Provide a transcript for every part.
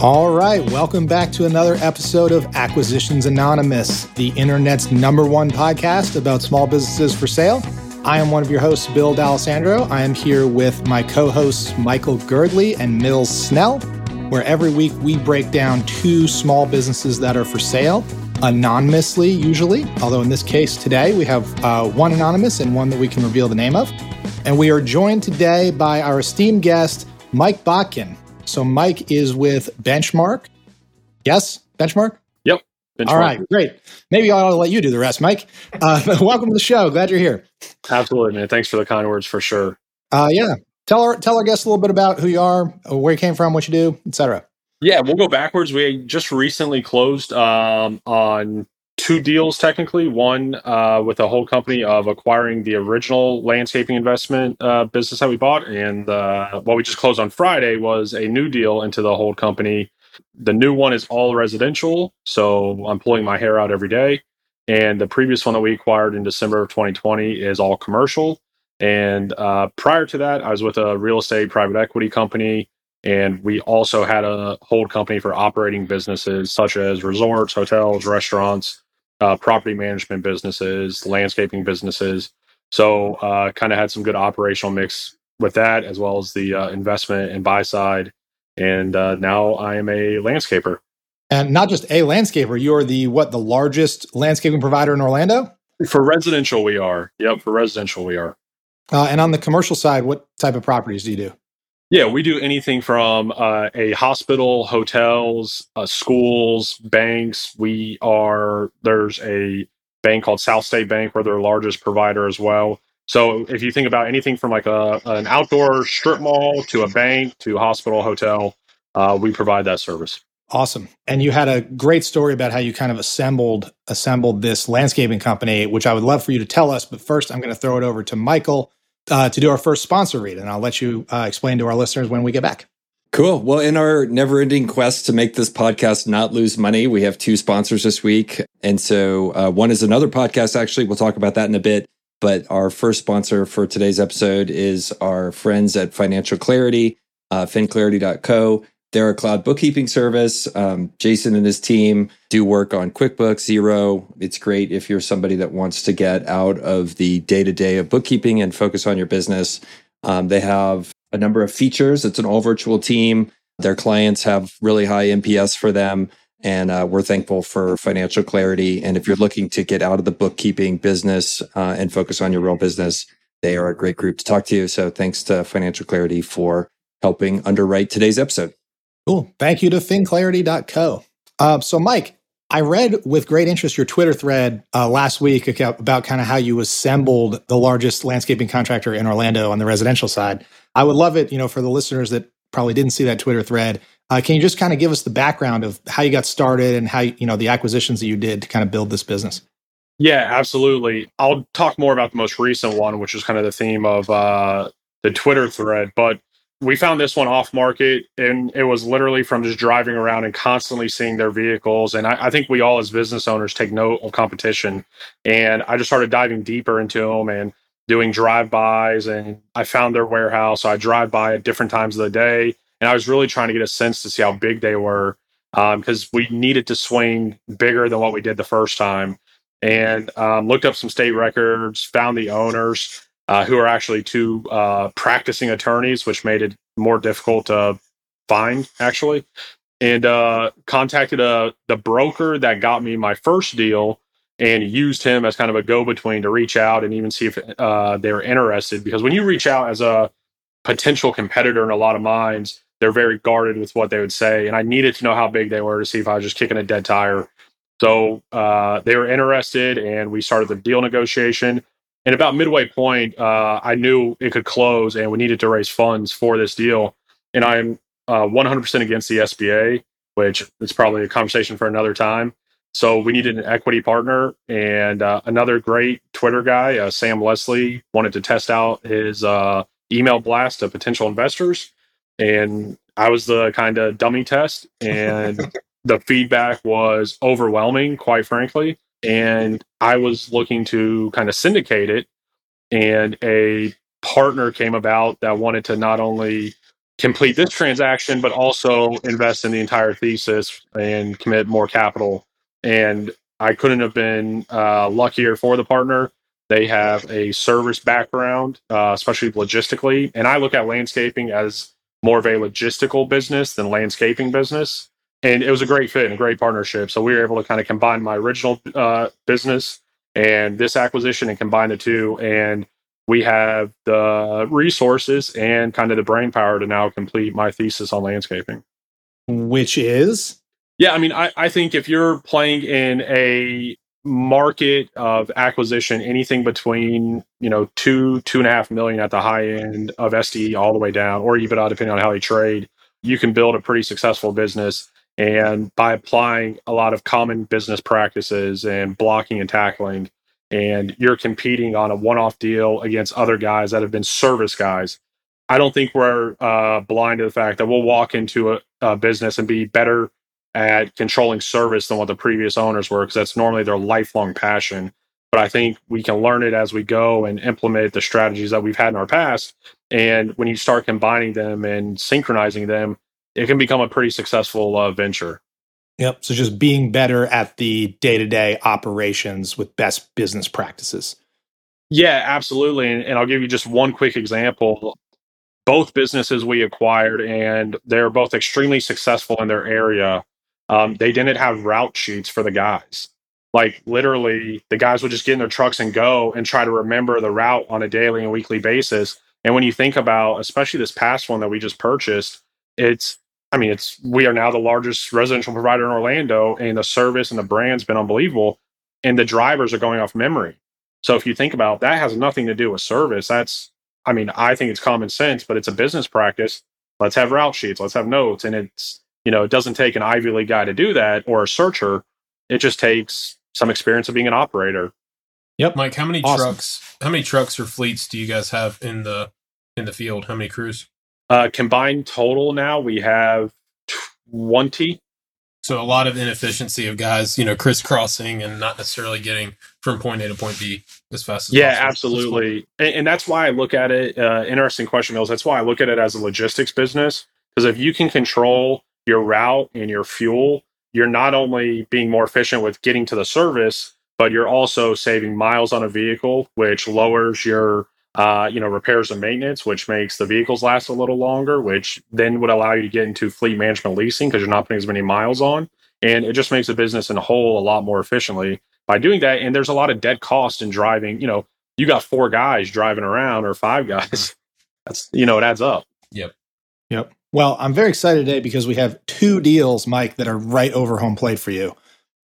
All right, welcome back to another episode of Acquisitions Anonymous, the internet's number one podcast about small businesses for sale. I am one of your hosts, Bill D'Alessandro. I am here with my co hosts, Michael Girdley and Mills Snell, where every week we break down two small businesses that are for sale, anonymously usually, although in this case today we have uh, one anonymous and one that we can reveal the name of. And we are joined today by our esteemed guest, Mike Botkin. So Mike is with Benchmark. Yes, Benchmark? Yep. Benchmark. All right, great. Maybe I'll let you do the rest, Mike. Uh, welcome to the show. Glad you're here. Absolutely, man. Thanks for the kind words for sure. Uh, yeah. Tell our tell our guests a little bit about who you are, where you came from, what you do, etc. Yeah, we'll go backwards. We just recently closed um, on two deals technically. One uh, with a whole company of acquiring the original landscaping investment uh, business that we bought, and uh, what we just closed on Friday was a new deal into the whole company. The new one is all residential, so I'm pulling my hair out every day. And the previous one that we acquired in December of 2020 is all commercial. And uh, prior to that, I was with a real estate private equity company. And we also had a hold company for operating businesses such as resorts, hotels, restaurants, uh, property management businesses, landscaping businesses. So, uh, kind of had some good operational mix with that, as well as the uh, investment and buy side. And uh, now I am a landscaper. And not just a landscaper, you're the what the largest landscaping provider in Orlando. For residential, we are. Yep, for residential, we are. Uh, and on the commercial side, what type of properties do you do? Yeah, we do anything from uh, a hospital, hotels, uh, schools, banks. We are there's a bank called South State Bank. We're largest provider as well. So if you think about anything from like a an outdoor strip mall to a bank to hospital, hotel, uh, we provide that service. Awesome. And you had a great story about how you kind of assembled assembled this landscaping company, which I would love for you to tell us. But first, I'm going to throw it over to Michael uh, to do our first sponsor read, and I'll let you uh, explain to our listeners when we get back. Cool. Well, in our never ending quest to make this podcast not lose money, we have two sponsors this week. And so uh, one is another podcast, actually. We'll talk about that in a bit. But our first sponsor for today's episode is our friends at Financial Clarity, uh, finclarity.co. They're a cloud bookkeeping service. Um, Jason and his team do work on QuickBooks, Xero. It's great if you're somebody that wants to get out of the day to day of bookkeeping and focus on your business. Um, they have a number of features. It's an all virtual team. Their clients have really high NPS for them. And uh, we're thankful for financial clarity. And if you're looking to get out of the bookkeeping business uh, and focus on your real business, they are a great group to talk to. So thanks to Financial Clarity for helping underwrite today's episode. Cool. Thank you to finclarity.co. Uh, so, Mike, I read with great interest your Twitter thread uh, last week about kind of how you assembled the largest landscaping contractor in Orlando on the residential side. I would love it, you know, for the listeners that probably didn't see that Twitter thread. Uh, can you just kind of give us the background of how you got started and how you know the acquisitions that you did to kind of build this business? Yeah, absolutely. I'll talk more about the most recent one, which is kind of the theme of uh, the Twitter thread. But we found this one off market and it was literally from just driving around and constantly seeing their vehicles. And I, I, think we all as business owners take note of competition. And i just started diving deeper into them and doing drive-bys and i found their warehouse. So i drive by at different times of the day and i was really trying to get a sense to see how big they were because um, we needed to swing bigger than what we did the first time. And um, looked up some state records found the owners uh, who are actually two uh, practicing attorneys, which made it more difficult to find actually. And uh, contacted uh, the broker that got me my first deal and used him as kind of a go between to reach out and even see if uh, they were interested. Because when you reach out as a potential competitor in a lot of minds, they're very guarded with what they would say. And I needed to know how big they were to see if I was just kicking a dead tire. So uh, they were interested, and we started the deal negotiation. And about midway point, uh, I knew it could close and we needed to raise funds for this deal. And I'm uh, 100% against the SBA, which is probably a conversation for another time. So we needed an equity partner and uh, another great Twitter guy, uh, Sam Leslie, wanted to test out his uh, email blast to potential investors. And I was the kind of dummy test. And the feedback was overwhelming, quite frankly and I was looking to kind of syndicate it. And a partner came about that wanted to not only complete this transaction, but also invest in the entire thesis and commit more capital. And I couldn't have been uh, luckier for the partner. They have a service background, uh, especially logistically. And I look at landscaping as more of a logistical business than landscaping business. And it was a great fit and a great partnership. So we were able to kind of combine my original uh, business and this acquisition and combine the two. And we have the resources and kind of the brain power to now complete my thesis on landscaping. Which is? Yeah, I mean, I, I think if you're playing in a market of acquisition, anything between, you know, two, two and a half million at the high end of SDE all the way down, or EBITDA, depending on how you trade, you can build a pretty successful business. And by applying a lot of common business practices and blocking and tackling, and you're competing on a one-off deal against other guys that have been service guys. I don't think we're uh, blind to the fact that we'll walk into a, a, business and be better at controlling service than what the previous owners were because that's normally their lifelong passion. But I think we can learn it as we go and implement the strategies that we've had in our past. And when you start combining them and synchronizing them, it can become a pretty successful uh, venture. Yep. So just being better at the day to day operations with best business practices. Yeah, absolutely. And, and, I'll give you just one quick example. Both businesses we acquired, and they're both extremely successful in their area. Um, they didn't have route sheets for the guys. Like literally, the guys would just get in their trucks and go and try to remember the route on a daily and weekly basis. And when you think about, especially this past one that we just purchased, it's I mean, it's we are now the largest residential provider in Orlando, and the service and the brand's been unbelievable. And the drivers are going off memory. So if you think about that, has nothing to do with service. That's, I mean, I think it's common sense, but it's a business practice. Let's have route sheets. Let's have notes, and it's you know, it doesn't take an Ivy League guy to do that or a searcher. It just takes some experience of being an operator. Yep, Mike. How many awesome. trucks? How many trucks or fleets do you guys have in the in the field? How many crews? Uh, combined total now we have 20. So a lot of inefficiency of guys, you know, crisscrossing and not necessarily getting from point A to point B as fast as yeah, possible. absolutely. And, and, that's why I look at it. Uh, interesting question, Mills. That's why I look at it as a logistics business because if you can control your route and your fuel, you're not only being more efficient with getting to the service, but you're also saving miles on a vehicle, which lowers your uh, you know, repairs and maintenance, which makes the vehicles last a little longer, which then would allow you to get into fleet management leasing because you're not putting as many miles on. And it just makes the business in a whole a lot more efficiently by doing that. And there's a lot of dead cost in driving. You know, you got four guys driving around or five guys. That's, you know, it adds up. Yep. Yep. Well, I'm very excited today because we have two deals, Mike, that are right over home plate for you,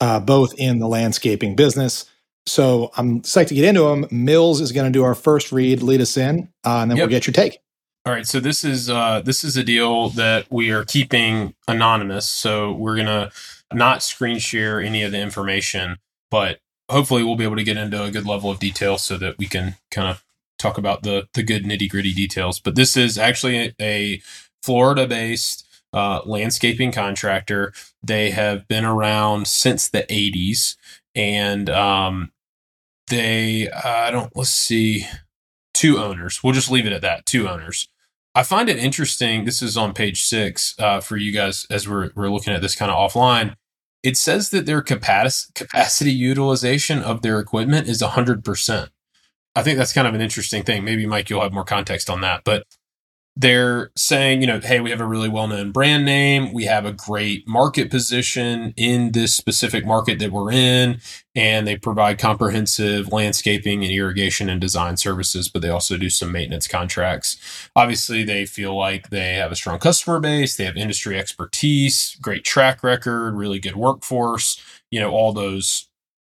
uh, both in the landscaping business. So I'm psyched to get into them. Mills is going to do our first read, lead us in, uh, and then yep. we'll get your take. All right, so this is uh, this is a deal that we are keeping anonymous. So we're gonna not screen share any of the information, but hopefully we'll be able to get into a good level of detail so that we can kind of talk about the the good nitty gritty details. But this is actually a, a Florida based uh, landscaping contractor. They have been around since the 80s, and um, they I don't let's see two owners. We'll just leave it at that. Two owners. I find it interesting. This is on page six uh, for you guys as we're we're looking at this kind of offline. It says that their capacity capacity utilization of their equipment is hundred percent. I think that's kind of an interesting thing. Maybe Mike, you'll have more context on that, but they're saying, you know, hey, we have a really well known brand name. We have a great market position in this specific market that we're in. And they provide comprehensive landscaping and irrigation and design services, but they also do some maintenance contracts. Obviously, they feel like they have a strong customer base, they have industry expertise, great track record, really good workforce, you know, all those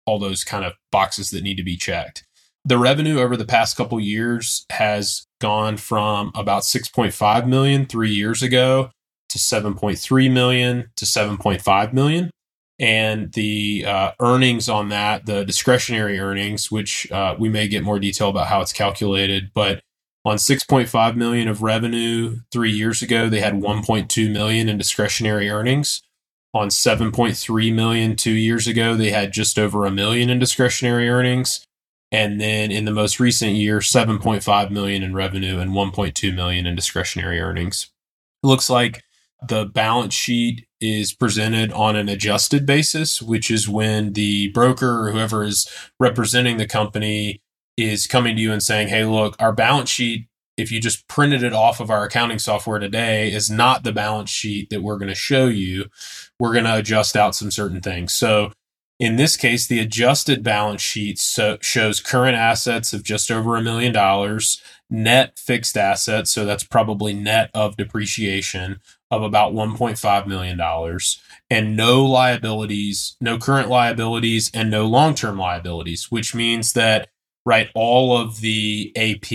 all those kind of boxes that need to be checked the revenue over the past couple years has gone from about 6.5 million three years ago to 7.3 million to 7.5 million. And the uh, earnings on that the discretionary earnings which uh, we may get more detail about how it's calculated but on 6.5 million of revenue three years ago they had 1.2 million in discretionary earnings. On 7.3 million two years ago they had just over a million in discretionary earnings and then in the most recent year 7.5 million in revenue and 1.2 million in discretionary earnings It looks like the balance sheet is presented on an adjusted basis, which is when the broker or whoever is representing the company is coming to you and saying, Hey, look, our balance sheet, if you just printed it off of our accounting software today, is not the balance sheet that we're going to show you. We're going to adjust out some certain things. So in this case, the adjusted balance sheet so shows current assets of just over a million dollars, net fixed assets, so that's probably net of depreciation of about $1.5 million, and no liabilities, no current liabilities, and no long term liabilities, which means that right all of the ap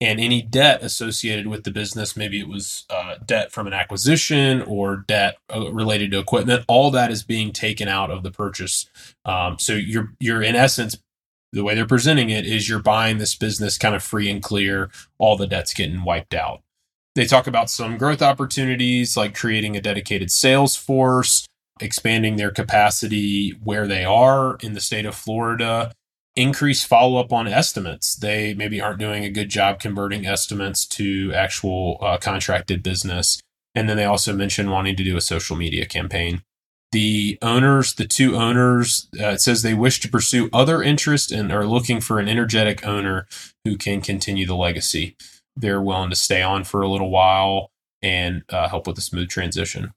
and any debt associated with the business. Maybe it was uh, debt from an acquisition or debt uh, related to equipment. All that is being taken out of the purchase. Um, so you're you're in essence the way they're presenting it is you're buying this business kind of free and clear. All the debt's getting wiped out. They talk about some growth opportunities like creating a dedicated sales force expanding their capacity where they are in the state of florida increase follow up on estimates. They maybe aren't doing a good job converting estimates to actual uh, contracted business. And then they also mentioned wanting to do a social media campaign. The owners, the two owners, uh, it says they wish to pursue other interests and are looking for an energetic owner who can continue the legacy. They're willing to stay on for a little while and uh, help with a smooth transition.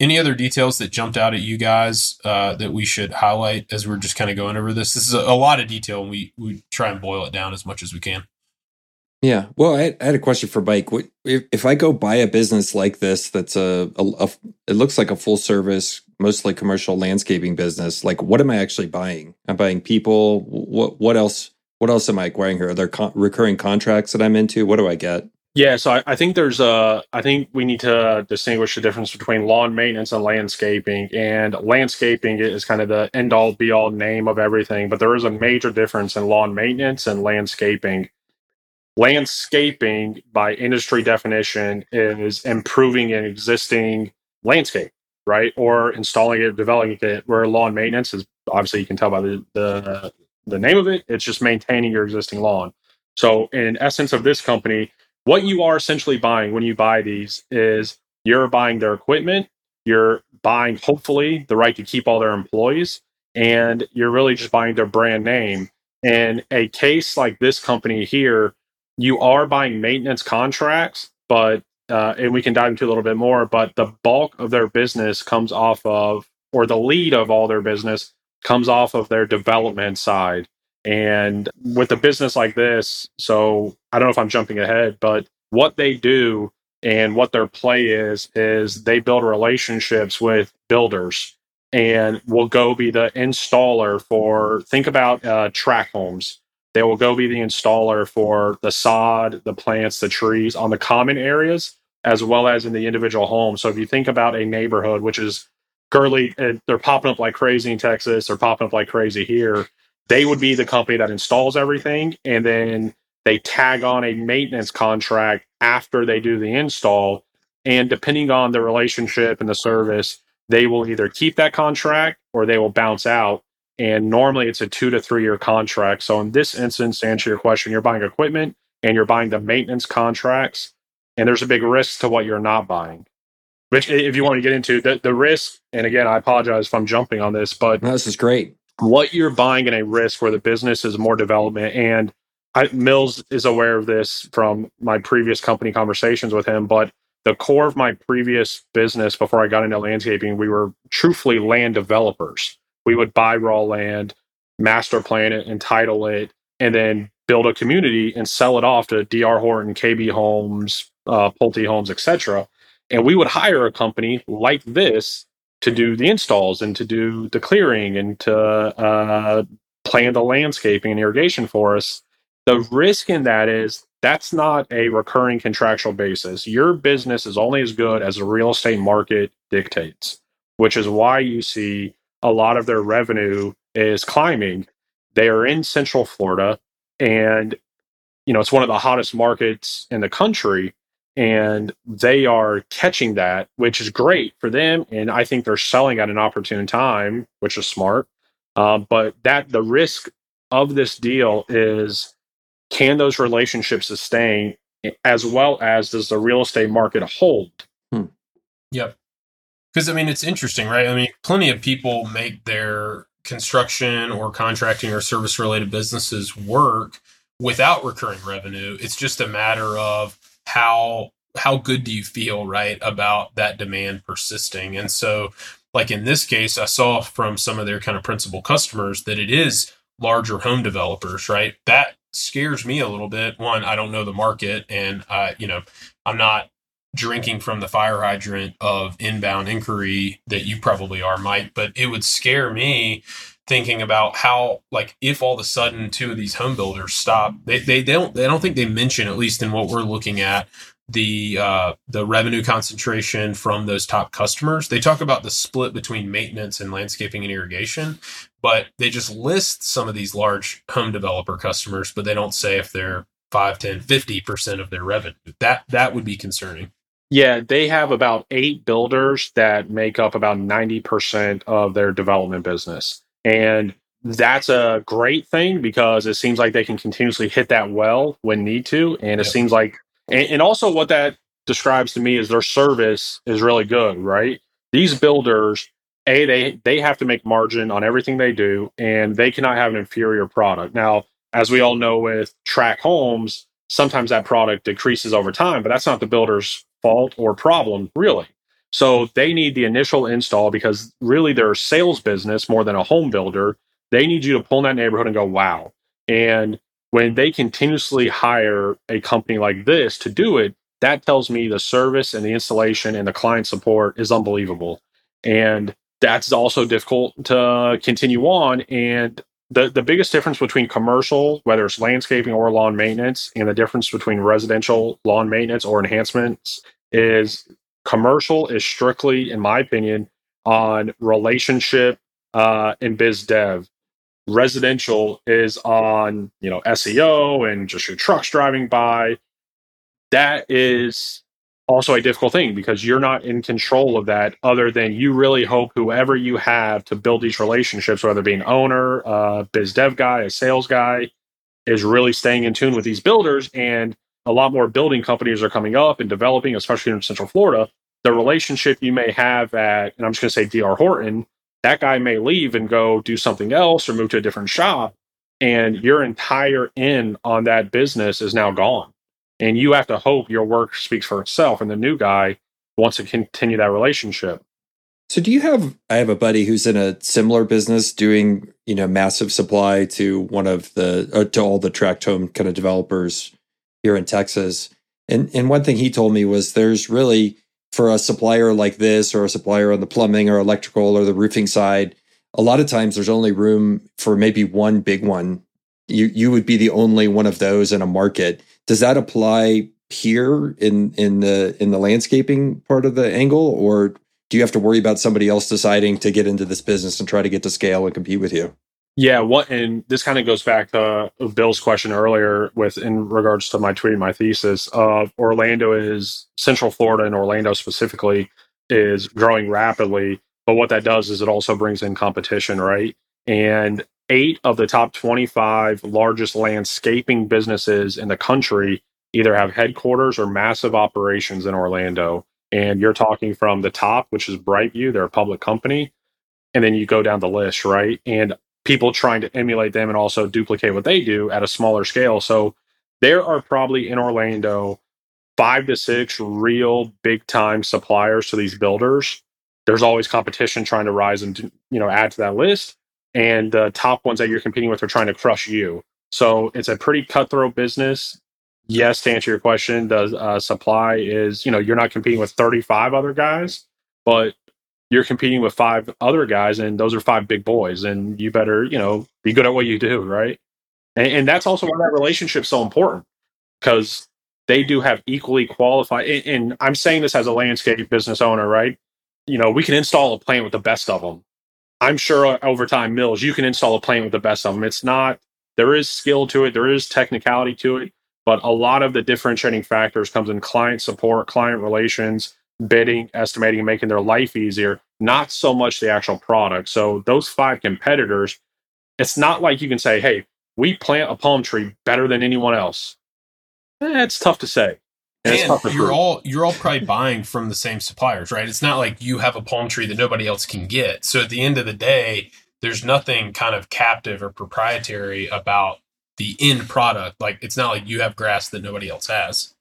Any other details that jumped out at you guys uh, that we should highlight as we're just kind of going over this? This is a, a, lot of detail, and we we try and boil it down as much as we can. Yeah. Well, I, I had a question for Mike. If, if I go buy a business like this, that's a, a, a it looks like a full service, mostly commercial landscaping business. Like, what am I actually buying? I'm buying people. What what else? What else am I acquiring here? Are there recurring contracts that I'm into? What do I get? Yeah, so I, I, think there's a. I think we need to distinguish the difference between lawn maintenance and landscaping. And landscaping is kind of the end all be all name of everything, but there is a major difference in lawn maintenance and landscaping. Landscaping, by industry definition, is improving an existing landscape, right, or installing it, developing it. Where lawn maintenance is obviously you can tell by the the, the name of it, it's just maintaining your existing lawn. So, in essence, of this company what you are essentially buying when you buy these is you're buying their equipment, you're buying hopefully the right to keep all their employees, and you're really just buying their brand name. In a case like this company here, you are buying maintenance contracts, but uh, and we can dive into a little bit more, but the bulk of their business comes off of, or the lead of all their business comes off of their development side. And with a business like this, so I don't know if I'm jumping ahead, but what they do and what their play is, is they build relationships with builders and will go be the installer for, think about uh, tract homes. They will go be the installer for the sod, the plants, the trees on the common areas, as well as in the individual homes. So if you think about a neighborhood, which is currently, uh, they're popping up like crazy in Texas, they're popping up like crazy here they would be the company that installs everything and then they tag on a maintenance contract after they do the install and depending on the relationship and the service they will either keep that contract or they will bounce out and normally it's a two to three year contract. So in this instance to answer your question you're buying equipment and you're buying the maintenance contracts and there's a big risk to what you're not buying. Which if you want to get into the, the risk and again i apologize if i'm jumping on this but no, this is great what you're buying in a risk where the business is more development. And I, mills is aware of this from my previous company conversations with him but the core of my previous business before i got into landscaping we were truthfully land developers. We would buy raw land master plan it entitle it and then build a community and sell it off to dr horton kb homes uh, pulte homes etc and we would hire a company like this to do the installs and to do the clearing and to uh, plan the landscaping and irrigation for us. The risk in that is that's not a recurring contractual basis. Your business is only as good as the real estate market dictates, which is why you see a lot of their revenue is climbing. They are in Central Florida and you know it's one of the hottest markets in the country and they are catching that, which is great for them. And I think they're selling at an opportune time, which is smart. Uh, but that the risk of this deal is can those relationships sustain as well as does the real estate market hold? Yep. Because I mean, it's interesting, right? I mean, plenty of people make their construction or contracting or service related businesses work without recurring revenue. It's just a matter of how how good do you feel, right, about that demand persisting. And so, like in this case, I saw from some of their kind of principal customers that it is larger home developers, right? That scares me a little bit. One, I don't know the market, and uh, you know, I'm not drinking from the fire hydrant of inbound inquiry that you probably are, Mike. But it would scare me thinking about how, like, if all of a sudden two of these home builders stop, they they, they don't they don't think they mention at least in what we're looking at the uh, the revenue concentration from those top customers. They talk about the split between maintenance and landscaping and irrigation, but they just list some of these large home developer customers, but they don't say if they're 5, 10, 50% of their revenue. That that would be concerning. Yeah, they have about eight builders that make up about 90% of their development business. And that's a great thing because it seems like they can continuously hit that well when need to. And it seems like, and, and also what that describes to me is their service is really good, right? These builders, a they they have to make margin on everything they do, and they cannot have an inferior product. Now, as we all know with tract homes, sometimes that product decreases over time, but that's not the builder's fault or problem, really. So they need the initial install because really they're a sales business more than a home builder. They need you to pull in that neighborhood and go, wow. And when they continuously hire a company like this to do it, that tells me the service and the installation and the client support is unbelievable. And that's also difficult to continue on. And the, the biggest difference between commercial, whether it's landscaping or lawn maintenance, and the difference between residential lawn maintenance or enhancements is commercial is strictly, in my opinion, on relationship uh, and biz dev. Residential is on you know SEO and just your trucks driving by. That is also a difficult thing because you're not in control of that other than you really hope whoever you have to build these relationships whether being owner a biz dev guy a sales guy is really staying in tune with these builders and a lot more building companies are coming up and developing especially in central florida the relationship you may have at and i'm just going to say dr horton that guy may leave and go do something else or move to a different shop and your entire in on that business is now gone. And you have to hope your work speaks for itself and the new guy wants to continue that relationship. So do you have i have a buddy who's in a similar business doing you know massive supply to one of the uh, to all the tract home kind of developers here in texas. And and one thing he told me was there's really for a supplier like this or a supplier on the plumbing or electrical or the roofing side a lot of times there's only room for maybe one big one. You you would be the only one of those in a market. Does that apply here in in the in the landscaping part of the angle or do you have to worry about somebody else deciding to get into this business and try to get to scale and compete with you yeah what and this kind of goes back to uh, bill's question earlier with in regards to my tweet my thesis of orlando is central florida and orlando specifically is growing rapidly but what that does is it also brings in competition right and eight of the top 25 largest landscaping businesses in the country either have headquarters or massive operations in Orlando. And you're talking from the top, which is Brightview, they're a public company. And then you go down the list, right? And people trying to emulate them and also duplicate what they do at a smaller scale. So there are probably in Orlando five to six real big time suppliers to these builders. There's always competition trying to rise and you know add to that list and the top ones that you're competing with are trying to crush you. So it's a pretty cutthroat business. Yes, to answer your question, the uh, supply is you know you're not competing with 35 other guys, but you're competing with five other guys, and those are five big boys, and you better you know be good at what you do, right? And, and that's also why that relationship's so important because they do have equally qualified. And, and I'm saying this as a landscape business owner, right? You know, we can install a plant with the best of them I'm sure over time, Mills, you can install a plane with the best of them. It's not, there is skill to it, there is technicality to it, but a lot of the differentiating factors comes in client support, client relations, bidding, estimating, making their life easier, not so much the actual product. So those five competitors, it's not like you can say, hey, we plant a palm tree better than anyone else. Eh, it's tough to say. and you're all you're all probably buying from the same suppliers, right? It's not like you have a palm tree that nobody else can get. So at the end of the day, there's nothing kind of captive or proprietary about the end product. Like it's not like you have grass that nobody else has.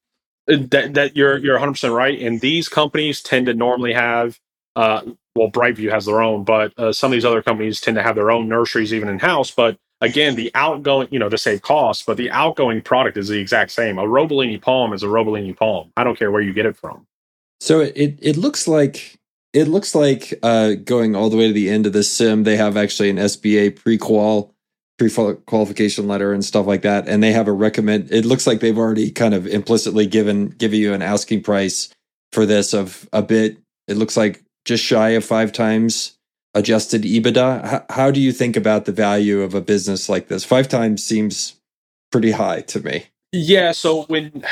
Uh, that, that you're you're 100 percent right. And these companies tend to normally have, uh, well, Brightview has their own, but uh, some of these other companies tend to have their own nurseries even in house. But again, the outgoing, you know, to save costs, but the outgoing product is the exact same. A Robolini palm is a Robolini palm. I don't care where you get it from. So it it looks like it looks like uh, going all the way to the end of the sim, they have actually an SBA pre-qual pre-qualification letter and stuff like that, and they have a recommend. It looks like they've already kind of implicitly given giving you an asking price for this of a bit. It looks like just shy of five times adjusted EBITDA. How do you think about the value of a business like this? Five times seems pretty high to me. Yeah. So when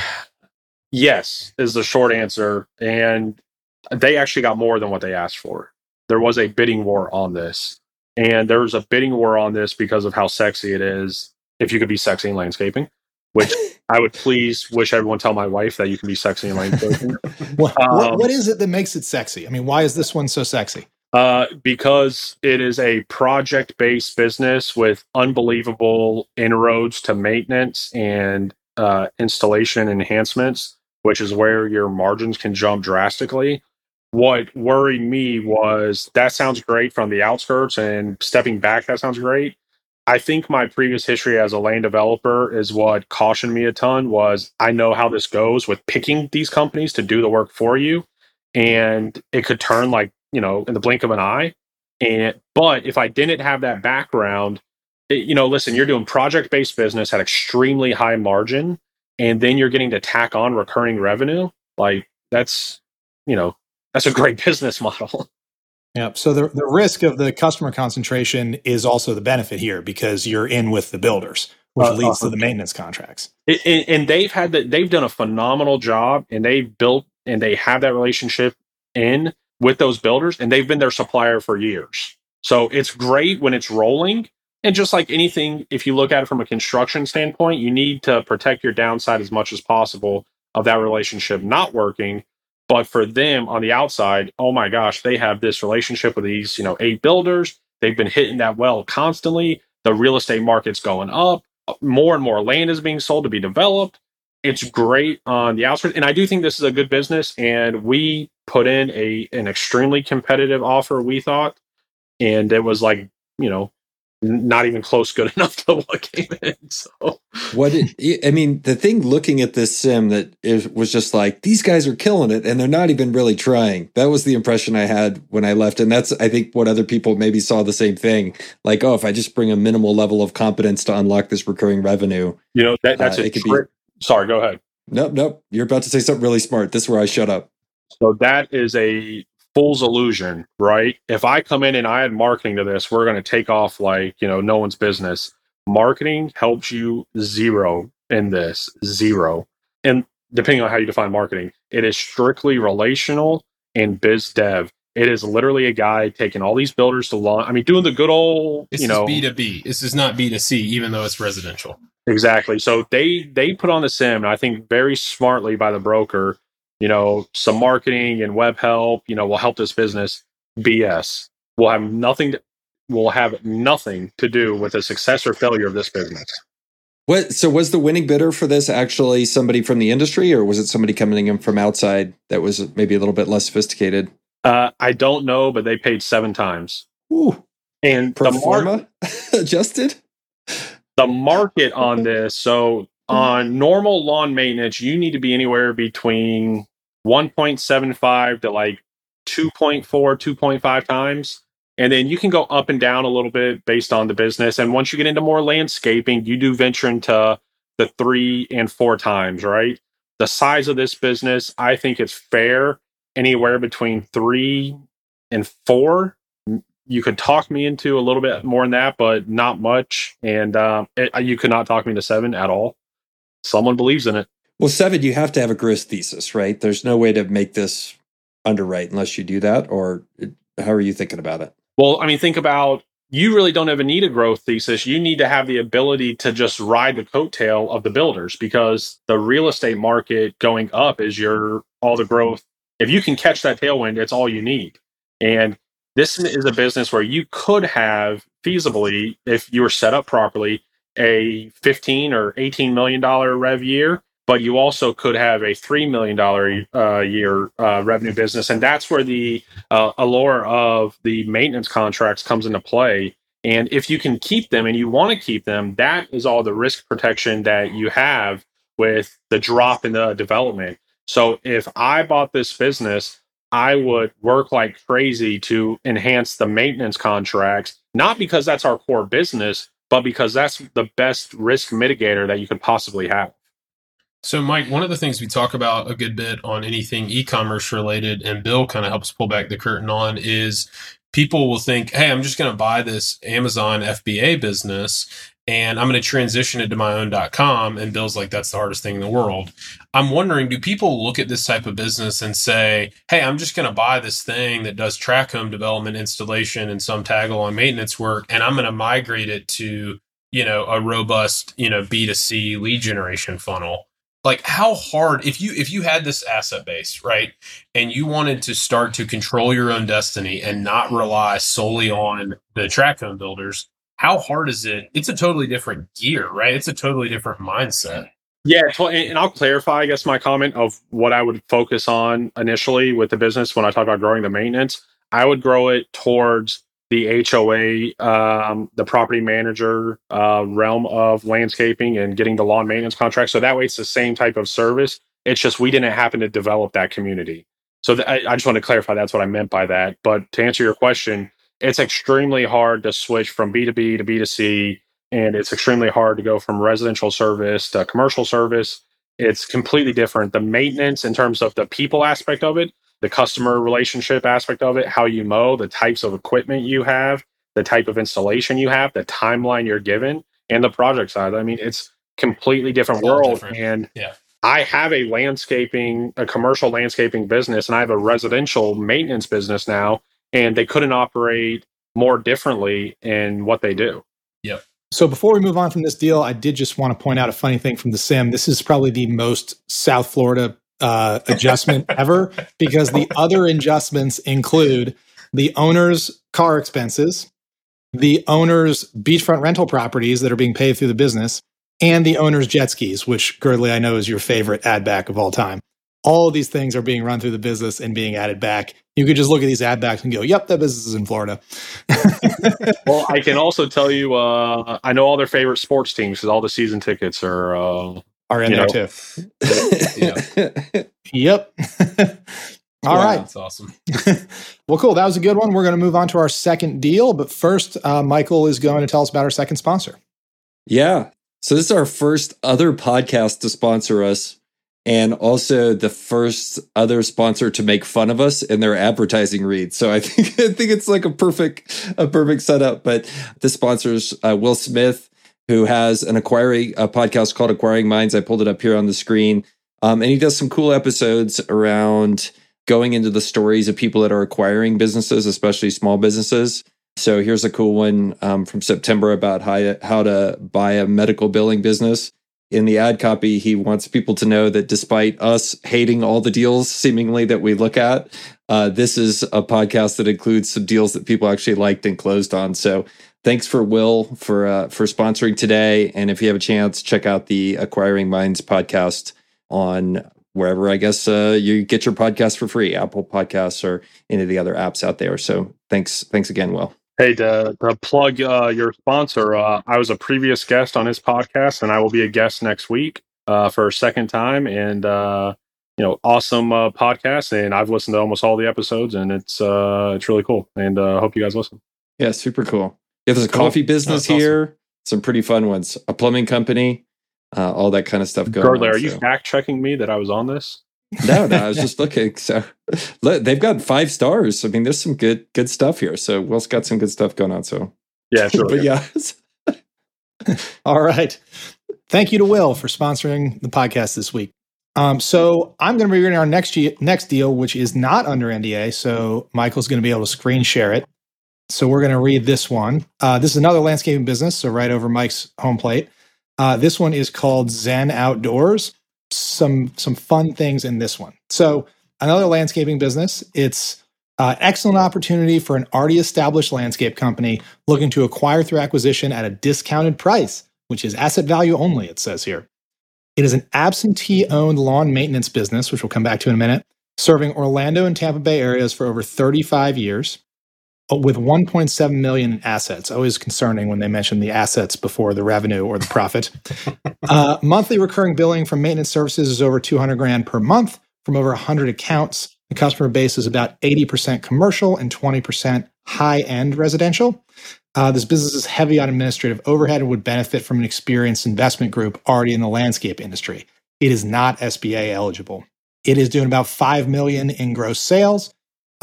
yes is the short answer, and they actually got more than what they asked for. There was a bidding war on this, and there's a bidding war on this because of how sexy it is. If you could be sexy in landscaping, which I would please wish everyone tell my wife that you can be sexy in landscaping. what, um, what, what is it that makes it sexy? I mean, why is this one so sexy? Uh, because it is a project based business with unbelievable inroads to maintenance and uh, installation enhancements, which is where your margins can jump drastically. What worried me was that sounds great from the outskirts and stepping back, that sounds great. I think my previous history as a land developer is what cautioned me a ton was I know how this goes with picking these companies to do the work for you and it could turn like you know, in the blink of an eye. And but if I didn't have that background, it, you know, listen, you're doing project based business at extremely high margin, and then you're getting to tack on recurring revenue. Like that's, you know, that's a great business model. Yep. So the, the risk of the customer concentration is also the benefit here because you're in with the builders, which uh, leads uh, to the maintenance contracts. And, and they've had that they've done a phenomenal job and they've built and they have that relationship in with those builders and they've been their supplier for years. So it's great when it's rolling. And just like anything, if you look at it from a construction standpoint, you need to protect your downside as much as possible of that relationship not working. But for them on the outside, oh my gosh, they have this relationship with these, you know, eight builders. They've been hitting that well constantly. The real estate market's going up. More and more land is being sold to be developed it's great on the outskirts, and I do think this is a good business. And we put in a an extremely competitive offer. We thought, and it was like you know not even close good enough to what came in. So what it, I mean, the thing looking at this sim that it was just like these guys are killing it and they're not even really trying. That was the impression I had when I left, and that's I think what other people maybe saw the same thing. Like, oh, if I just bring a minimal level of competence to unlock this recurring revenue, you know that that's uh, a it could be Sorry, go ahead. Nope, nope. You're about to say something really smart. This is where I shut up. So that is a fool's illusion, right? If I come in and I add marketing to this, we're going to take off like, you know, no one's business. Marketing helps you zero in this, zero. And depending on how you define marketing, it is strictly relational and biz dev. It is literally a guy taking all these builders to launch. I mean, doing the good old, this you know, B two B. This is not B two C, even though it's residential. Exactly. So they they put on the sim, I think very smartly by the broker, you know, some marketing and web help, you know, will help this business. BS. We'll have nothing to, will have nothing to do with the success or failure of this business. What so was the winning bidder for this actually somebody from the industry or was it somebody coming in from outside that was maybe a little bit less sophisticated? Uh, I don't know, but they paid seven times. Ooh. And Pro the mar- adjusted? the market on this so on normal lawn maintenance you need to be anywhere between 1.75 to like 2.4 2.5 times. And then you can go up and down a little bit based on the business. And once you get into more landscaping you do venture into the three and four times right? The size of this business i think it's fair. Anywhere between three and four. You could talk me into a little bit more than that, but not much. And um, it, you could not talk me to seven at all. Someone believes in it. Well, seven, you have to have a growth thesis, right? There's no way to make this underwrite unless you do that. Or how are you thinking about it? Well, I mean, think about you really don't even need a growth thesis. You need to have the ability to just ride the coattail of the builders because the real estate market going up is your all the growth. If you can catch that tailwind, it's all you need. And this is a business where you could have feasibly, if you were set up properly, a 15 or 18 million dollar rev year but you also could have a $3 million uh, year uh, revenue business. And that's where the uh, allure of the maintenance contracts comes into play. And if you can keep them and you want to keep them, that is all the risk protection that you have with the drop in the development. So if I bought this business, I would work like crazy to enhance the maintenance contracts, not because that's our core business, but because that's the best risk mitigator that you could possibly have. So, Mike, one of the things we talk about a good bit on anything e commerce related, and Bill kind of helps pull back the curtain on, is people will think, hey, I'm just going to buy this Amazon FBA business and I'm going to transition it to my own .com. And Bill's like, that's the hardest thing in the world. I'm wondering, do people look at this type of business and say, hey, I'm just going to buy this thing that does tract home development, installation, and some tag along maintenance work, and I'm going to migrate it to, you know, a robust, you know, B2C lead generation funnel? like how hard if you if you had this asset base right and you wanted to start to control your own destiny and not rely solely on the tract home builders how hard is it it's a totally different gear right it's a totally different mindset yeah and i'll clarify i guess my comment of what i would focus on initially with the business when i talk about growing the maintenance i would grow it towards the HOA, um, the property manager uh, realm of landscaping and getting the lawn maintenance contract. So that way it's the same type of service. It's just we didn't happen to develop that community. So th- I, I just want to clarify that's what I meant by that. But to answer your question, it's extremely hard to switch from B2B to B2C. And it's extremely hard to go from residential service to commercial service. It's completely different. The maintenance in terms of the people aspect of it the customer relationship aspect of it, how you mow, the types of equipment you have, the type of installation you have, the timeline you're given, and the project side. I mean, it's completely different it's world. Different. And yeah. I have a landscaping, a commercial landscaping business, and I have a residential maintenance business now, and they couldn't operate more differently in what they do. Yep. So before we move on from this deal, I did just want to point out a funny thing from the sim. This is probably the most South Florida uh, adjustment ever because the other adjustments include the owner's car expenses, the owner's beachfront rental properties that are being paid through the business, and the owner's jet skis, which Girdley I know is your favorite add back of all time. All of these things are being run through the business and being added back. You could just look at these add backs and go, "Yep, that business is in Florida." well, I can also tell you, uh, I know all their favorite sports teams because all the season tickets are uh, are in there know. too. yep. All right, That's awesome. well, cool. That was a good one. We're going to move on to our second deal. But first, uh, Michael is going to tell us about our second sponsor. Yeah. So this is our first other podcast to sponsor us and also the first other sponsor to make fun of us in their advertising read. So I think I think it's like a perfect a perfect setup. But the sponsors uh, Will Smith, who has an acquiring a podcast called Acquiring Minds. I pulled it up here on the screen. Um, and he does some cool episodes around going into the stories of people that are acquiring businesses, especially small businesses. So here's a cool one um, from September about how how to buy a medical billing business. In the ad copy, he wants people to know that despite us hating all the deals seemingly that we look at, uh, this is a podcast that includes some deals that people actually liked and closed on. So thanks for Will for uh, for sponsoring today. And if you have a chance, check out the Acquiring Minds podcast on wherever I guess uh, you get your podcast for free, Apple Podcasts or any of the other apps out there. So thanks, thanks again, Will. Hey, to, to plug uh, your sponsor, uh, I was a previous guest on his podcast, and I will be a guest next week uh, for a second time. And uh, you know, awesome uh, podcast, and I've listened to almost all the episodes, and it's it's really cool. And I hope you guys listen. Yeah, super cool. Yeah, there's a cool. coffee business here. Awesome. Some pretty fun ones. A plumbing company, uh, all that kind of stuff going on. Are so. you fact checking me that I was on this? No, no, I was just looking. So they've got five stars. I mean, there's some good good stuff here. So Will's got some good stuff going on. So yeah, sure. but yeah. all right. Thank you to Will for sponsoring the podcast this week. Um, so I'm going to be reading our next next deal, which is not under NDA. So Michael's going to be able to screen share it. So we're going to read this one. Uh, this is another landscaping business, so right over Mike's home plate. Uh, this one is called Zen Outdoors. Some some fun things in this one. So another landscaping business. It's uh, excellent opportunity for an already established landscape company looking to acquire through acquisition at a discounted price, which is asset value only. It says here. It is an absentee owned lawn maintenance business, which we'll come back to in a minute, serving Orlando and Tampa Bay areas for over 35 years with 1.7 million in assets. Always concerning when they mention the assets before the revenue or the profit. uh, monthly recurring billing from maintenance services is over 200 grand per month from over 100 accounts. The customer base is about 80% commercial and 20% high end residential. Uh, this business is heavy on administrative overhead and would benefit from an experienced investment group already in the landscape industry. It is not SBA eligible. It is doing about 5 million in gross sales,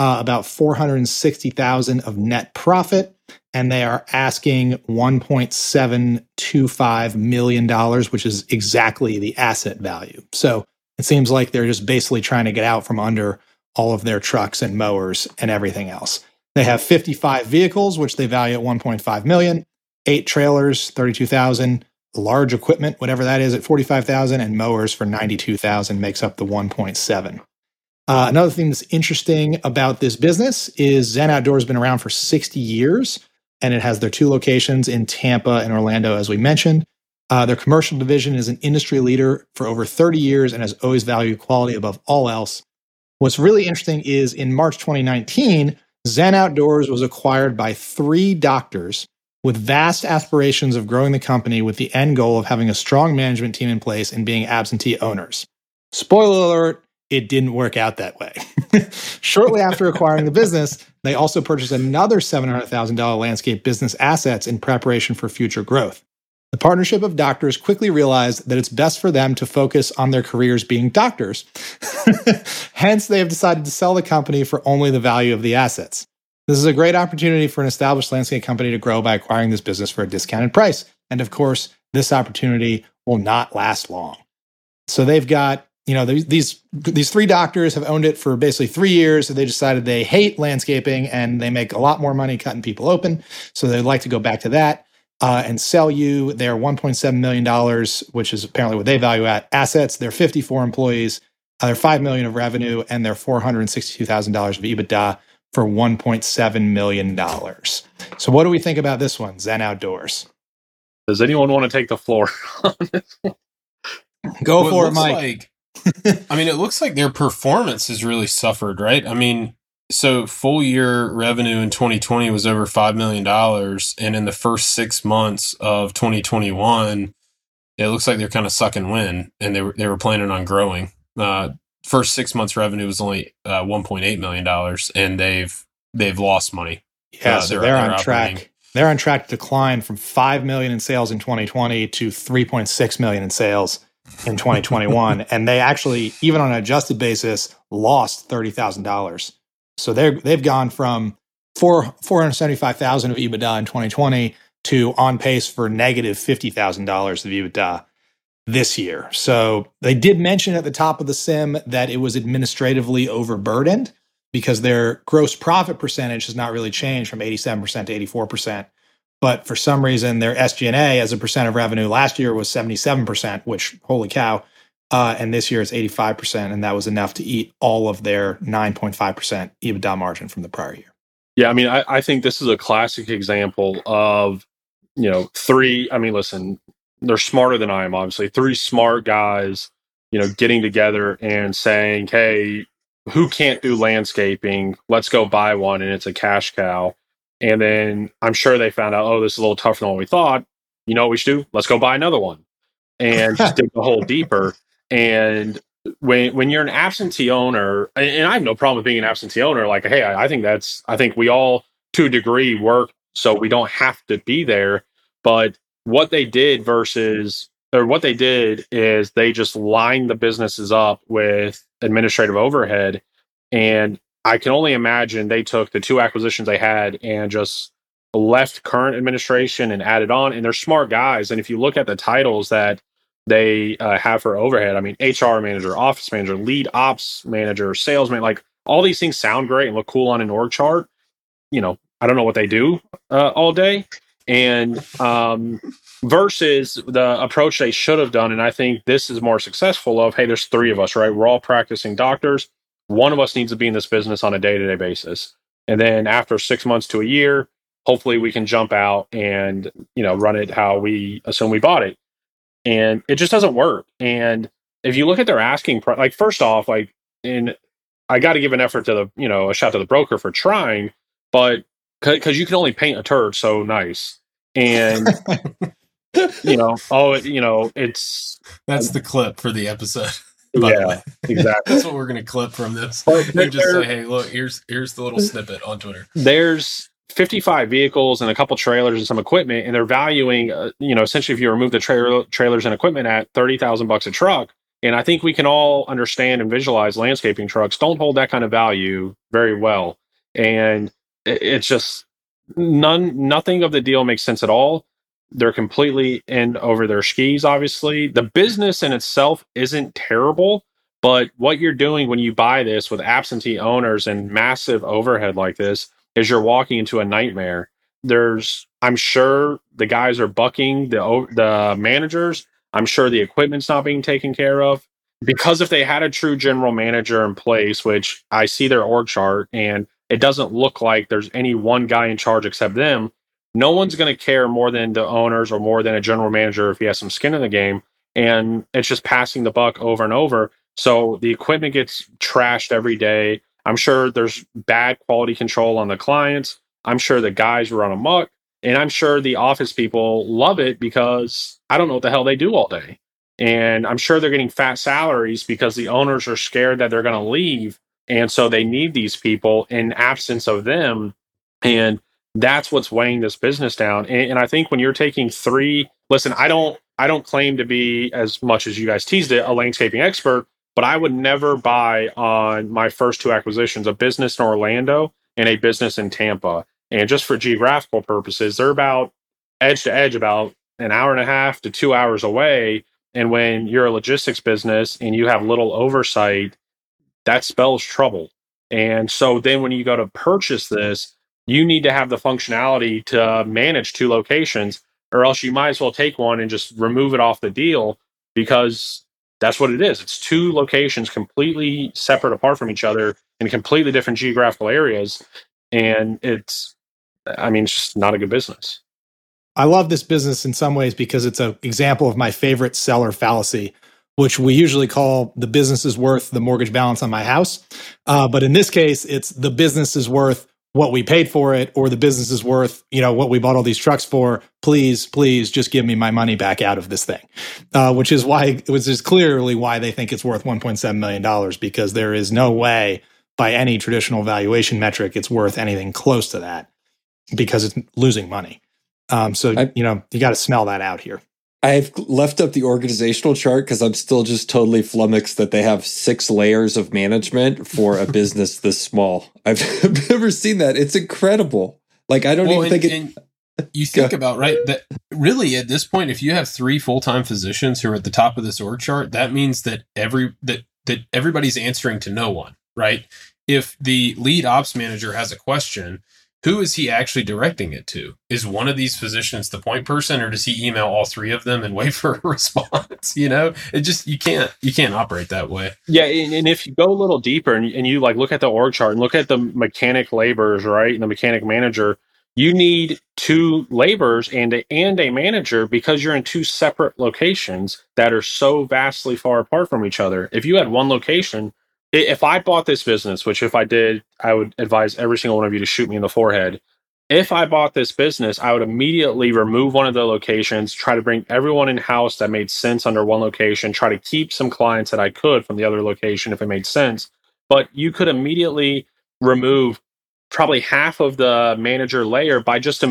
uh, about 460,000 of net profit, and they are asking 1.725 million dollars, which is exactly the asset value. So it seems like they're just basically trying to get out from under all of their trucks and mowers and everything else. They have 55 vehicles, which they value at 1.5 million, eight trailers, 32,000, large equipment, whatever that is, at 45,000, and mowers for 92,000 makes up the 1.7. Uh, another thing that's interesting about this business is Zen Outdoors has been around for 60 years, and it has their two locations in Tampa and Orlando, as we mentioned. Uh, their commercial division is an industry leader for over 30 years and has always valued quality above all else. What's really interesting is in March 2019, Zen Outdoors was acquired by three doctors with vast aspirations of growing the company with the end goal of having a strong management team in place and being absentee owners. Spoiler alert, it didn't work out that way. Shortly after acquiring the business, they also purchased another $700,000 landscape business assets in preparation for future growth. The partnership of doctors quickly realized that it's best for them to focus on their careers being doctors. Hence, they have decided to sell the company for only the value of the assets. This is a great opportunity for an established landscape company to grow by acquiring this business for a discounted price. And of course, this opportunity will not last long. So they've got, you know, these these three doctors have owned it for basically three years. So they decided they hate landscaping and they make a lot more money cutting people open. So they'd like to go back to that uh, and sell you their $1.7 million, which is apparently what they value at assets, their 54 employees, uh, their 5 million of revenue, and their $462,000 of EBITDA for $1.7 million. So what do we think about this one, Zen Outdoors? Does anyone want to take the floor Go well, for it, it Mike. Like, I mean, it looks like their performance has really suffered, right? I mean, so full year revenue in 2020 was over $5 million. And in the first six months of 2021, it looks like they're kind of sucking wind and they were, they were planning on growing. Uh, first six months revenue was only uh, $1.8 million and they've, they've lost money. Yeah. Uh, so they're, they're on they're track. They're on track to decline from 5 million in sales in 2020 to 3.6 million in sales in 2021. and they actually, even on an adjusted basis, lost $30,000 so they're they've gone from four four hundred seventy five thousand of EBITDA in twenty twenty to on pace for negative fifty thousand dollars of EBITDA this year. So they did mention at the top of the CIM that it was administratively overburdened because their gross profit percentage has not really changed from 87% to 84%. But for some reason, their SG&A as a percent of revenue last year was 77%, which holy cow, uh, and this year it's 85%, and that was enough to eat all of their 9.5% EBITDA margin from the prior year. Yeah, I mean, I, I think this is a classic example of, you know, three. I mean, listen, they're smarter than I am, obviously. Three smart guys, you know, getting together and saying, hey, who can't do landscaping? Let's go buy one. And it's a cash cow. And then I'm sure they found out, oh, this is a little tougher than what we thought. You know what we should do? Let's go buy another one and just dig the hole deeper. And when when you're an absentee owner, and I have no problem with being an absentee owner, like, hey, I, I think that's I think we all to a degree work so we don't have to be there. But what they did versus or what they did is they just lined the businesses up with administrative overhead. And I can only imagine they took the two acquisitions they had and just left current administration and added on. And they're smart guys. And if you look at the titles that they uh, have for overhead. I mean, HR manager, office manager, lead ops manager, salesman, like all these things sound great and look cool on an org chart. You know, I don't know what they do uh, all day. And um, versus the approach they should have done. And I think this is more successful of, hey, there's three of us, right? We're all practicing doctors. One of us needs to be in this business on a day to day basis. And then after six months to a year, hopefully we can jump out and, you know, run it how we assume we bought it. And it just doesn't work. And if you look at their asking price, like first off, like in I got to give an effort to the, you know, a shot to the broker for trying, but because you can only paint a turd so nice. And, you know, oh, you know, it's. That's the clip for the episode. Yeah, exactly. That's what we're going to clip from this. You just say, hey, look, here's here's the little snippet on Twitter. There's 55 vehicles and a couple trailers and some equipment, and they're valuing, uh, you know, essentially if you remove the tra- trailers and equipment at 30,000 bucks a truck, and I think we can all understand and visualize landscaping trucks don't hold that kind of value very well. And it's just none, nothing of the deal makes sense at all. They're completely in over their skis, obviously. The business in itself isn't terrible, but what you're doing when you buy this with absentee owners and massive overhead like this is you're walking into a nightmare. There's, I'm sure the guys are bucking the the managers I'm sure the equipment's not being taken care of. Because if they had a true general manager in place, which I see their org chart and it doesn't look like there's any one guy in charge except them, no one's going to care more than the owners or more than a general manager if he has some skin in the game. And it's just passing the buck over and over. So the equipment gets trashed every day. I'm sure there's bad quality control on the clients. I'm sure the guys run amok. And I'm sure the office people love it because I don't know what the hell they do all day. And I'm sure they're getting fat salaries because the owners are scared that they're going to leave. And so they need these people in absence of them. And that's what's weighing this business down. And, and I think when you're taking three, listen, I don't, I don't claim to be as much as you guys teased it, a landscaping expert, but I would never buy on my first two acquisitions a business in Orlando and a business in Tampa. And just for geographical purposes, they're about edge to edge, about an hour and a half to two hours away. And when you're a logistics business and you have little oversight, that spells trouble. And so then when you go to purchase this, you need to have the functionality to manage two locations, or else you might as well take one and just remove it off the deal because that's what it is. It's two locations completely separate apart from each other in completely different geographical areas. And it's I mean, it's just not a good business. I love this business in some ways because it's an example of my favorite seller fallacy, which we usually call the business is worth the mortgage balance on my house. Uh, but in this case, it's the business is worth what we paid for it, or the business is worth, you know, what we bought all these trucks for. Please, please just give me my money back out of this thing. Uh, which is why, which is clearly why they think it's worth $1.7 million because there is no way by any traditional valuation metric it's worth anything close to that because it's losing money. Um, so I, you know you got to smell that out here. I've left up the organizational chart because I'm still just totally flummoxed that they have six layers of management for a business this small. I've, never seen that. It's incredible. Like I don't well, even and, think it. you think about right that really at this point, if you have three full time physicians who are at the top of this org chart, that means that every that that everybody's answering to no one, right? If the lead ops manager has a question, who is he actually directing it to? Is one of these physicians the point person, or does he email all three of them and wait for a response? You know, it just you can't you can't operate that way. Yeah, and, and if you go a little deeper and, and you like look at the org chart and look at the mechanic laborers, right, and the mechanic manager, you need two laborers and a, and a manager because you're in two separate locations that are so vastly far apart from each other. If you had one location, if I bought this business, which if I did, I would advise every single one of you to shoot me in the forehead. If I bought this business, I would immediately remove one of the locations, try to bring everyone in house that made sense under one location, try to keep some clients that I could from the other location if it made sense. But you could immediately remove probably half of the manager layer by just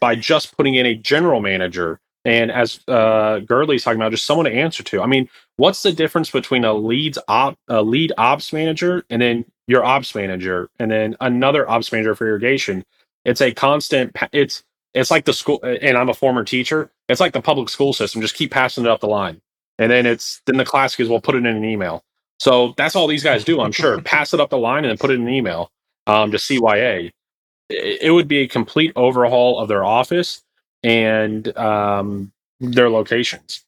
by just putting in a general manager and as uh, Girdley's talking about, just someone to answer to. I mean, what's the difference between a leads op, a lead ops manager, and then your ops manager, and then another ops manager for irrigation? It's a constant. It's it's like the school, and I'm a former teacher. It's like the public school system. Just keep passing it up the line, and then it's then the class is, well, put it in an email. So that's all these guys do. I'm sure pass it up the line and then put it in an email um, to CYA it would be a complete overhaul of their office and um, their locations.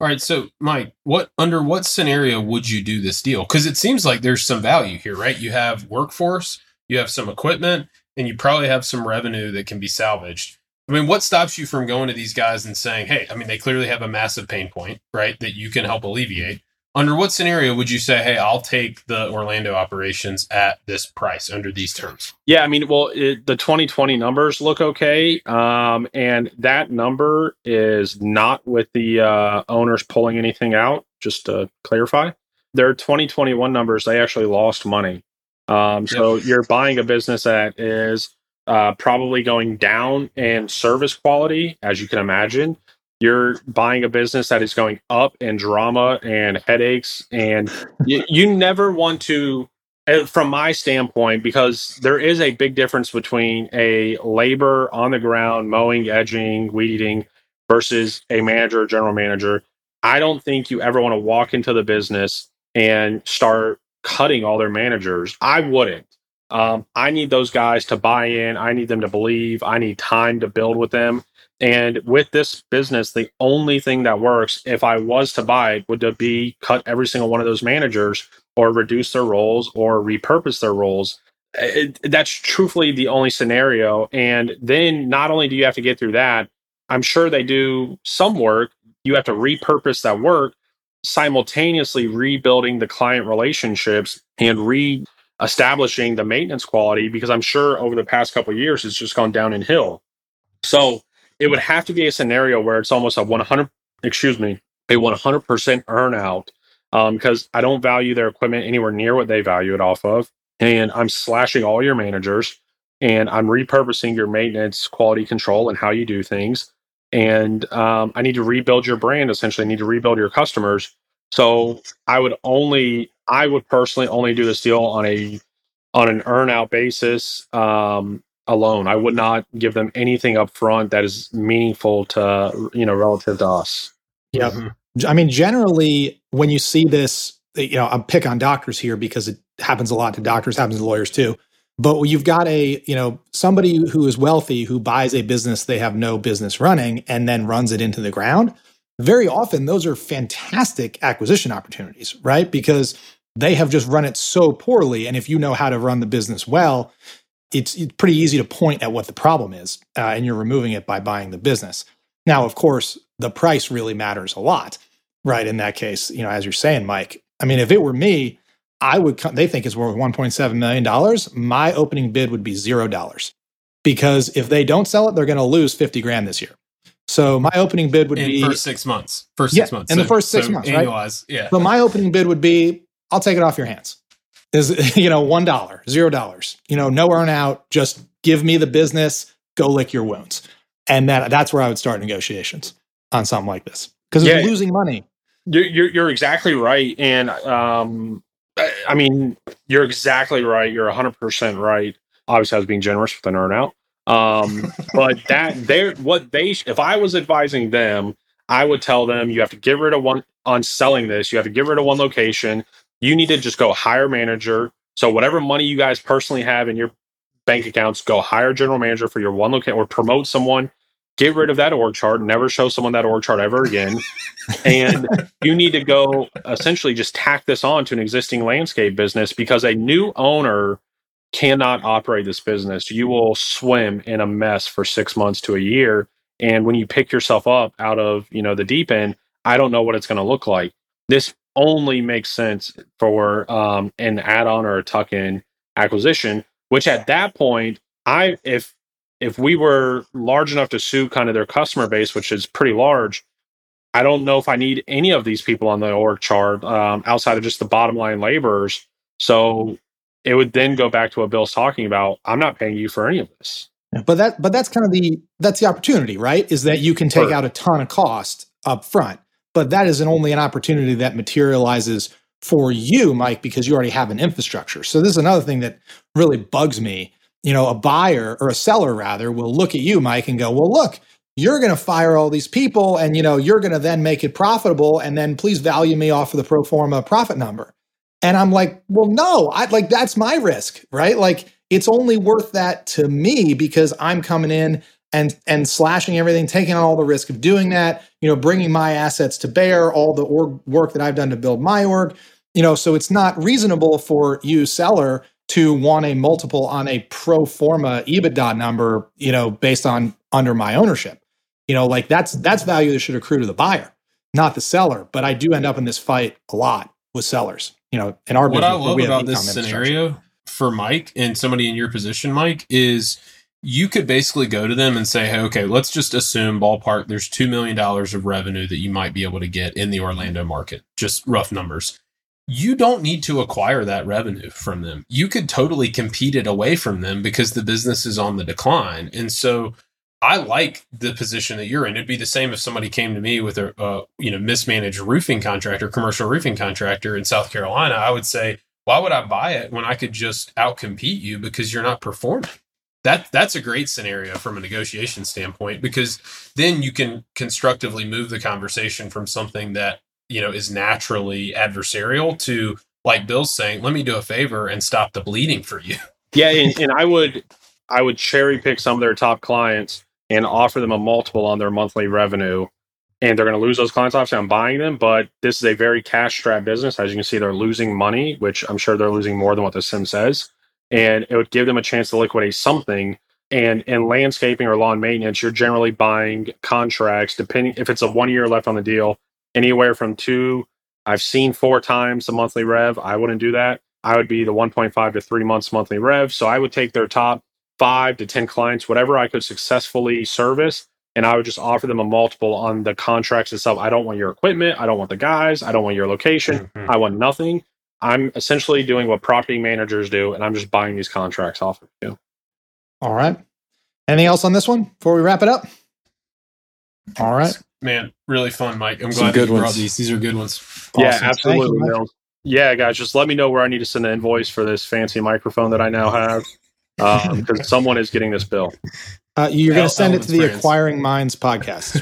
All right, so Mike, what under what scenario would you do this deal? Because it seems like there's some value here, right? You have workforce, you have some equipment, and you probably have some revenue that can be salvaged. I mean, what stops you from going to these guys and saying, "Hey, I mean, they clearly have a massive pain point, right? That you can help alleviate." Under what scenario would you say, "Hey, I'll take the Orlando operations at this price under these terms"? Yeah, I mean, well, it, the 2020 numbers look okay, um, and that number is not with the uh, owners pulling anything out. Just to clarify, their 2021 numbers they actually lost money. Um, so yep. you're buying a business that is uh, probably going down in service quality, as you can imagine. You're buying a business that is going up in drama and headaches, and you, you never want to, uh, from my standpoint, because there is a big difference between a labor on the ground, mowing, edging, weeding, versus a manager general manager. I don't think you ever want to walk into the business and start cutting all their managers. I wouldn't. Um, I need those guys to buy in. I need them to believe. I need time to build with them. And with this business, the only thing that works, if I was to buy it, would be cut every single one of those managers or reduce their roles or repurpose their roles. It, that's truthfully the only scenario. And then not only do you have to get through that, I'm sure they do some work. You have to repurpose that work, simultaneously rebuilding the client relationships and re establishing the maintenance quality because I'm sure over the past couple years it's just gone down in hill. So it would have to be a scenario where it's almost a 100 excuse me a 100% earnout um, because I don't value their equipment anywhere near what they value it off of, and I'm slashing all your managers and I'm repurposing your maintenance quality control and how you do things. And um, I need to rebuild your brand. Essentially, I need to rebuild your customers. So I would only I would personally only do this deal on a on an earn out basis um, alone. I would not give them anything up front that is meaningful to you know relative to us. Yeah, mm-hmm. I mean, generally when you see this, you know, I'm pick on doctors here because it happens a lot to doctors, happens to lawyers too. But you've got a, you know, somebody who is wealthy who buys a business they have no business running and then runs it into the ground. Very often, those are fantastic acquisition opportunities, right? Because they have just run it so poorly. And if you know how to run the business well, it's, it's pretty easy to point at what the problem is, uh, and you're removing it by buying the business. Now, of course, the price really matters a lot, right? In that case, you know, as you're saying, Mike. I mean, if it were me, I would. They think it's worth 1.7 million dollars. My opening bid would be zero dollars, because if they don't sell it, they're going to lose 50 grand this year. So my opening bid would in be first six months. First six months. In so, the first six so months, right? Yeah. So my opening bid would be I'll take it off your hands. Is you know one dollar, zero dollars. You know, no earn out. Just give me the business. Go lick your wounds. And that that's where I would start negotiations on something like this because yeah, it's losing money. You're, you're, you're exactly right, and um, I mean you're exactly right. You're 100 percent right. Obviously, I was being generous with an earn out. Um, but that they're what they if I was advising them, I would tell them you have to get rid of one on selling this. You have to get rid of one location. You need to just go hire manager. So whatever money you guys personally have in your bank accounts, go hire general manager for your one location or promote someone. Get rid of that org chart. Never show someone that org chart ever again. and you need to go essentially just tack this on to an existing landscape business because a new owner cannot operate this business. You will swim in a mess for six months to a year. And when you pick yourself up out of, you know, the deep end, I don't know what it's going to look like. This only makes sense for um, an add-on or a tuck-in acquisition. Which at that point, I if if we were large enough to sue kind of their customer base, which is pretty large, I don't know if I need any of these people on the org chart um, outside of just the bottom line laborers. So it would then go back to what Bill's talking about. I'm not paying you for any of this. But that but that's kind of the that's the opportunity, right? Is that you can take sure. out a ton of cost up front. But that is an only an opportunity that materializes for you, Mike, because you already have an infrastructure. So this is another thing that really bugs me. You know, a buyer or a seller rather will look at you, Mike, and go, "Well, look, you're going to fire all these people and you know, you're going to then make it profitable and then please value me off of the pro forma profit number." And I'm like, well, no, I like that's my risk, right? Like it's only worth that to me because I'm coming in and and slashing everything, taking on all the risk of doing that, you know, bringing my assets to bear, all the org work that I've done to build my org, you know, so it's not reasonable for you seller to want a multiple on a pro forma EBITDA number, you know, based on under my ownership. You know, like that's that's value that should accrue to the buyer, not the seller. But I do end up in this fight a lot with sellers. You know, in our what business, I love about this scenario for Mike and somebody in your position, Mike, is you could basically go to them and say, hey, okay, let's just assume ballpark there's $2 million of revenue that you might be able to get in the Orlando market, just rough numbers. You don't need to acquire that revenue from them. You could totally compete it away from them because the business is on the decline. And so I like the position that you're in. It'd be the same if somebody came to me with a, uh, you know, mismanaged roofing contractor, commercial roofing contractor in South Carolina. I would say, why would I buy it when I could just outcompete you because you're not performing? That that's a great scenario from a negotiation standpoint because then you can constructively move the conversation from something that you know is naturally adversarial to like bill's saying let me do a favor and stop the bleeding for you. Yeah and, and i would i would cherry pick some of their top clients and offer them a multiple on their monthly revenue and they're going to lose those clients. Obviously i'm buying them but this is a very cash strapped business. As you can see they're losing money which i'm sure they're losing more than what the CIM says and it would give them a chance to liquidate something. And in landscaping or lawn maintenance, you're generally buying contracts, depending if it's a one year left on the deal, anywhere from two. I've seen four times the monthly rev. I wouldn't do that. I would be the 1.5 to three months monthly rev. So I would take their top five to 10 clients, whatever I could successfully service, and I would just offer them a multiple on the contracts itself. I don't want your equipment. I don't want the guys. I don't want your location. Mm-hmm. I want nothing. I'm essentially doing what property managers do, and I'm just buying these contracts off of you. All right. Anything else on this one before we wrap it up? All right. Man, really fun, Mike. I'm Some glad good you brought these. These are good ones. Awesome. Yeah, absolutely. You, yeah, guys, just let me know where I need to send an invoice for this fancy microphone that I now have because um, someone is getting this bill. Uh, you're going to send it to the friends. Acquiring Minds podcast.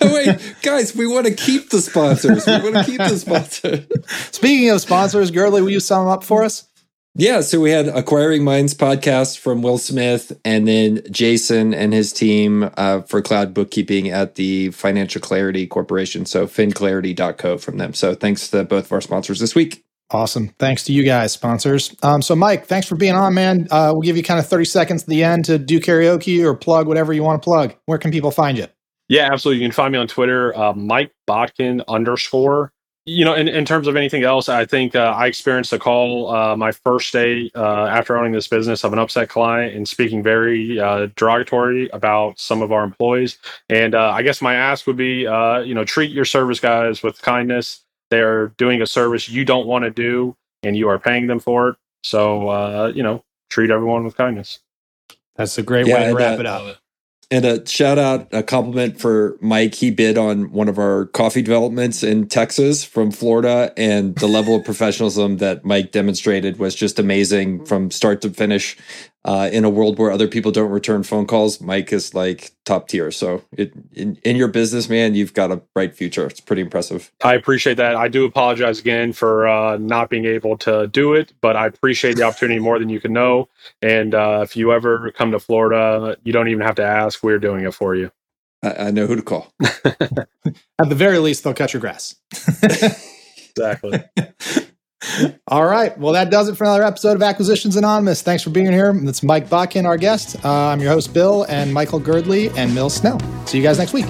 oh, wait, guys, we want to keep the sponsors. We want to keep the sponsors. Speaking of sponsors, Girdley, will you sum them up for us? Yeah, so we had Acquiring Minds podcast from Will Smith, and then Jason and his team uh, for cloud bookkeeping at the Financial Clarity Corporation. So finclarity.co from them. So thanks to both of our sponsors this week. Awesome. Thanks to you guys, sponsors. Um, so, Mike, thanks for being on, man. Uh, we'll give you kind of 30 seconds at the end to do karaoke or plug whatever you want to plug. Where can people find you? Yeah, absolutely. You can find me on Twitter, uh, Mike Botkin underscore. You know, in, in terms of anything else, I think uh, I experienced a call uh, my first day uh, after owning this business of an upset client and speaking very uh, derogatory about some of our employees. And I guess my ask would be, you know, treat your service guys with kindness they're doing a service you don't want to do and you are paying them for it. So, uh, you know, treat everyone with kindness. That's a great yeah, way to wrap uh, it up. And a shout out, a compliment for Mike. He bid on one of our coffee developments in Texas from Florida, and the level of professionalism that Mike demonstrated was just amazing from start to finish uh, in a world where other people don't return phone calls, Mike is like top tier. So it, in, in your business, man, you've got a bright future. It's pretty impressive. I appreciate that. I do apologize again for uh, not being able to do it, but I appreciate the opportunity more than you can know. And uh, if you ever come to Florida, you don't even have to ask. We're doing it for you. I, I know who to call. At the very least, they'll cut your grass. exactly. All right. Well, that does it for another episode of Acquisitions Anonymous. Thanks for being here. It's Mike Botkin, our guest. Uh, I'm your host, Bill, and Michael Girdley and Mills Snell. See you guys next week.